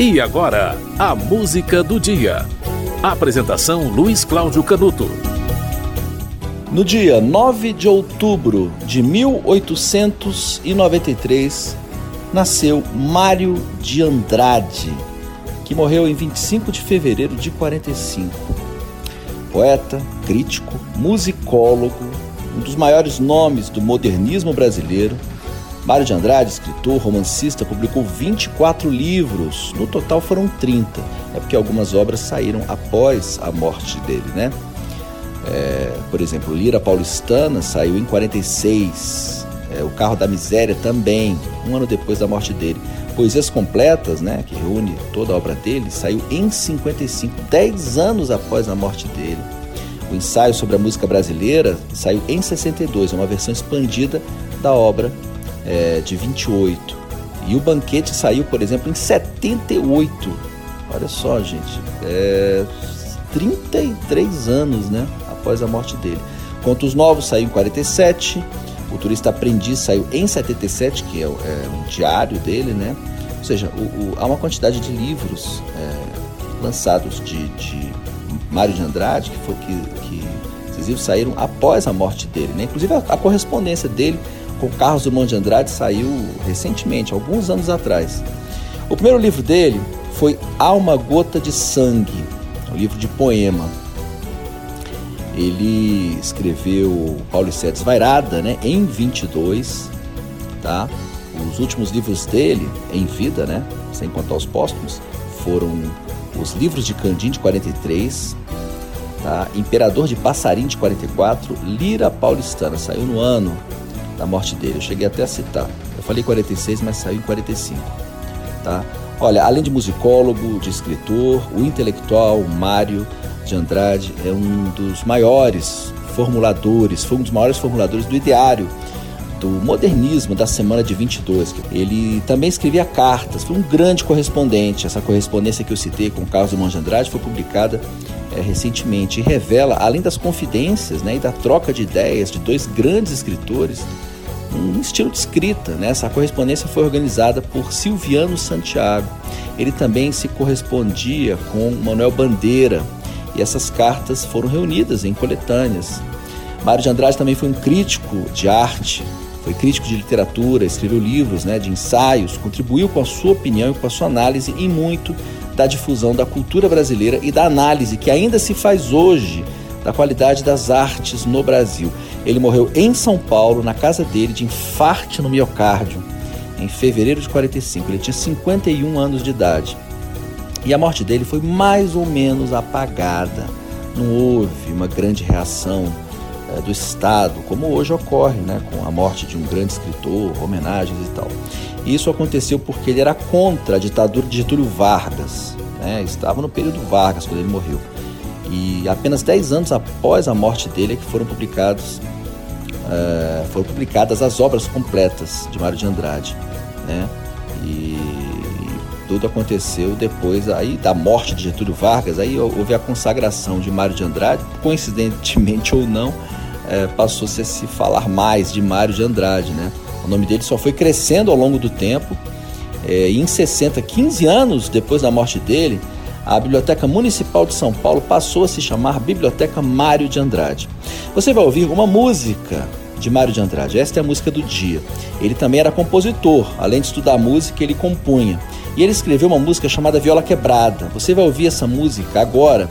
E agora, a música do dia. Apresentação Luiz Cláudio Canuto. No dia 9 de outubro de 1893, nasceu Mário de Andrade, que morreu em 25 de fevereiro de 45. Poeta, crítico, musicólogo, um dos maiores nomes do modernismo brasileiro Mário de Andrade, escritor, romancista, publicou 24 livros. No total foram 30. É porque algumas obras saíram após a morte dele, né? É, por exemplo, Lira Paulistana saiu em 46. É, o Carro da Miséria também, um ano depois da morte dele. Poesias Completas, né, que reúne toda a obra dele, saiu em 55, 10 anos após a morte dele. O ensaio sobre a música brasileira saiu em 62, uma versão expandida da obra é, de 28. E o banquete saiu, por exemplo, em 78. Olha só, gente, é 33 anos, né, após a morte dele. Contos Novos saiu em 47. O Turista Aprendiz saiu em 77, que é, é um diário dele, né? Ou seja, o, o, há uma quantidade de livros é, lançados de, de Mário de Andrade, que, foi, que, que esses livros saíram após a morte dele, né? Inclusive a, a correspondência dele com Carlos Drummond de Andrade saiu recentemente, alguns anos atrás. O primeiro livro dele foi uma Gota de Sangue, um livro de poema. Ele escreveu Paulicéia Desvairada né, em 22, tá? Os últimos livros dele, em vida, né, sem contar os póstumos, foram os livros de Candim de 43, tá? Imperador de Passarim de 44, Lira Paulistana, saiu no ano da morte dele. Eu cheguei até a citar. Eu falei 46, mas saiu em 45. Tá? Olha, além de musicólogo, de escritor, o intelectual Mário de Andrade é um dos maiores formuladores, foi um dos maiores formuladores do ideário do modernismo da semana de 22. Ele também escrevia cartas, foi um grande correspondente. Essa correspondência que eu citei com Carlos Drummond de Andrade foi publicada é, recentemente e revela, além das confidências né, e da troca de ideias de dois grandes escritores, um estilo de escrita. Né? Essa correspondência foi organizada por Silviano Santiago. Ele também se correspondia com Manuel Bandeira e essas cartas foram reunidas em coletâneas. Mário de Andrade também foi um crítico de arte, foi crítico de literatura, escreveu livros né, de ensaios, contribuiu com a sua opinião e com a sua análise e muito da difusão da cultura brasileira e da análise que ainda se faz hoje da qualidade das artes no Brasil. Ele morreu em São Paulo, na casa dele, de infarte no miocárdio, em fevereiro de 45. Ele tinha 51 anos de idade. E a morte dele foi mais ou menos apagada. Não houve uma grande reação é, do Estado, como hoje ocorre, né, com a morte de um grande escritor, homenagens e tal. E isso aconteceu porque ele era contra a ditadura de Getúlio Vargas, né, estava no período Vargas quando ele morreu. E apenas 10 anos após a morte dele é que foram publicados uh, foram publicadas as obras completas de Mário de Andrade, né? E tudo aconteceu depois aí da morte de Getúlio Vargas, aí houve a consagração de Mário de Andrade, coincidentemente ou não, é, passou-se a se falar mais de Mário de Andrade, né? O nome dele só foi crescendo ao longo do tempo, é, em 60, 15 anos depois da morte dele, a Biblioteca Municipal de São Paulo passou a se chamar Biblioteca Mário de Andrade. Você vai ouvir uma música de Mário de Andrade. Esta é a música do dia. Ele também era compositor, além de estudar música, ele compunha. E ele escreveu uma música chamada Viola Quebrada. Você vai ouvir essa música agora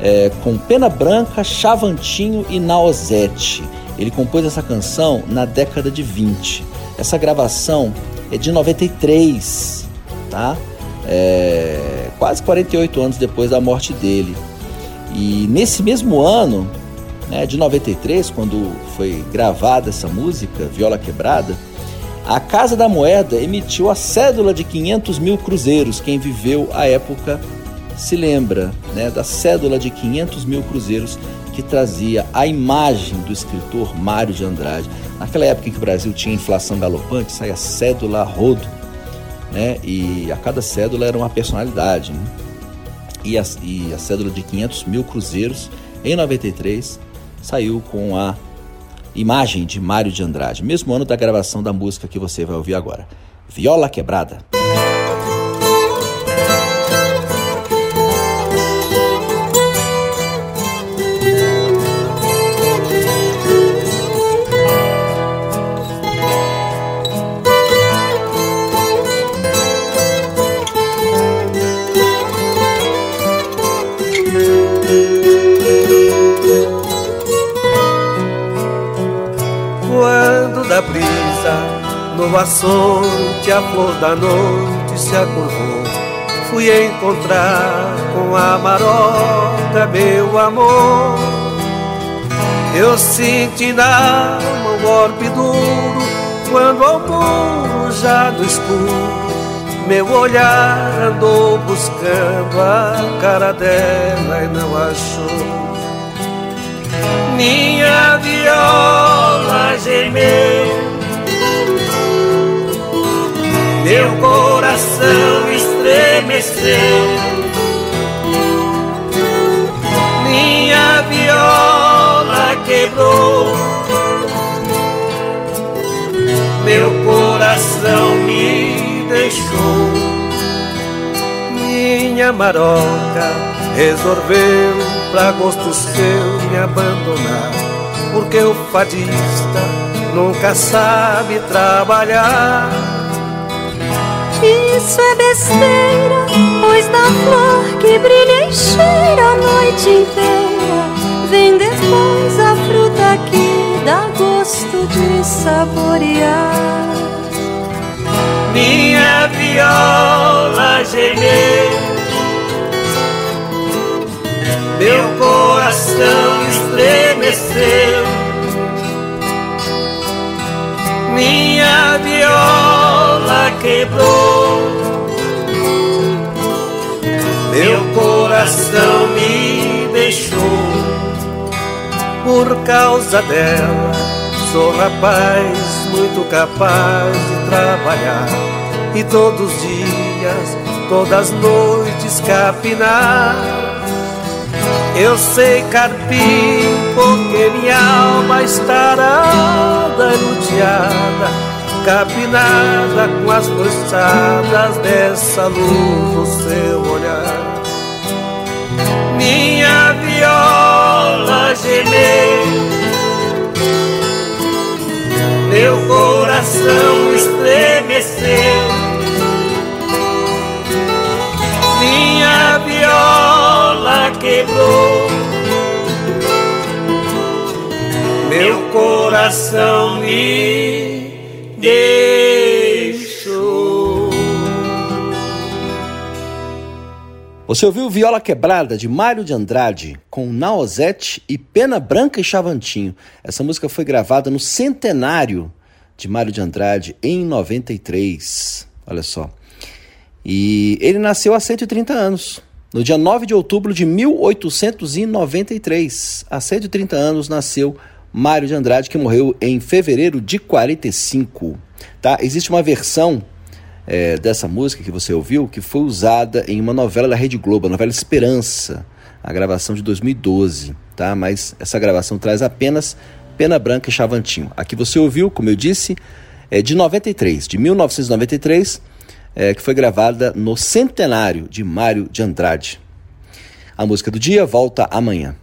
é, com Pena Branca, Chavantinho e Naozete. Ele compôs essa canção na década de 20. Essa gravação é de 93, tá? é, quase 48 anos depois da morte dele. E nesse mesmo ano, né, de 93, quando foi gravada essa música, Viola Quebrada, a Casa da Moeda emitiu a cédula de 500 mil cruzeiros. Quem viveu a época se lembra né, da cédula de 500 mil cruzeiros que trazia a imagem do escritor Mário de Andrade. Naquela época em que o Brasil tinha inflação galopante, saía cédula rodo né? E a cada cédula era uma personalidade, né? E a, e a cédula de 500 mil cruzeiros, em 93, saiu com a imagem de Mário de Andrade, mesmo ano da gravação da música que você vai ouvir agora. Viola Quebrada. Açoite, a flor da noite se acordou. Fui encontrar com a maroca, meu amor. Eu senti na alma um golpe duro quando ao muro já no escuro meu olhar andou buscando a cara dela e não achou. Minha viola gemeu, meu coração estremeceu. Minha viola quebrou, meu coração me deixou. Minha maroca resolveu, pra gosto seu, me abandonar. Porque o fadista nunca sabe trabalhar. Isso é besteira, pois da flor que brilha e cheira a noite inteira, vem depois a fruta que dá gosto de saborear. Minha viola gemeu, meu coração estremeceu. Minha viola quebrou, meu coração me deixou. Por causa dela, sou rapaz muito capaz de trabalhar e todos os dias, todas as noites capinar. Eu sei carpir porque minha alma estarada, eludiada, capinada com as noiçadas dessa luz no seu olhar. Minha viola gemeu, meu coração estremeceu. Minha viola quebrou, meu coração me Você ouviu Viola Quebrada de Mário de Andrade com Naozete e Pena Branca e Chavantinho. Essa música foi gravada no centenário de Mário de Andrade em 93. Olha só. E ele nasceu há 130 anos, no dia 9 de outubro de 1893. Há 130 anos nasceu Mário de Andrade, que morreu em fevereiro de 45. Tá? Existe uma versão é, dessa música que você ouviu, que foi usada em uma novela da Rede Globo, a novela Esperança, a gravação de 2012, tá? Mas essa gravação traz apenas Pena Branca e Chavantinho. Aqui você ouviu, como eu disse, é de 93, de 1993, é, que foi gravada no centenário de Mário de Andrade. A música do dia volta amanhã.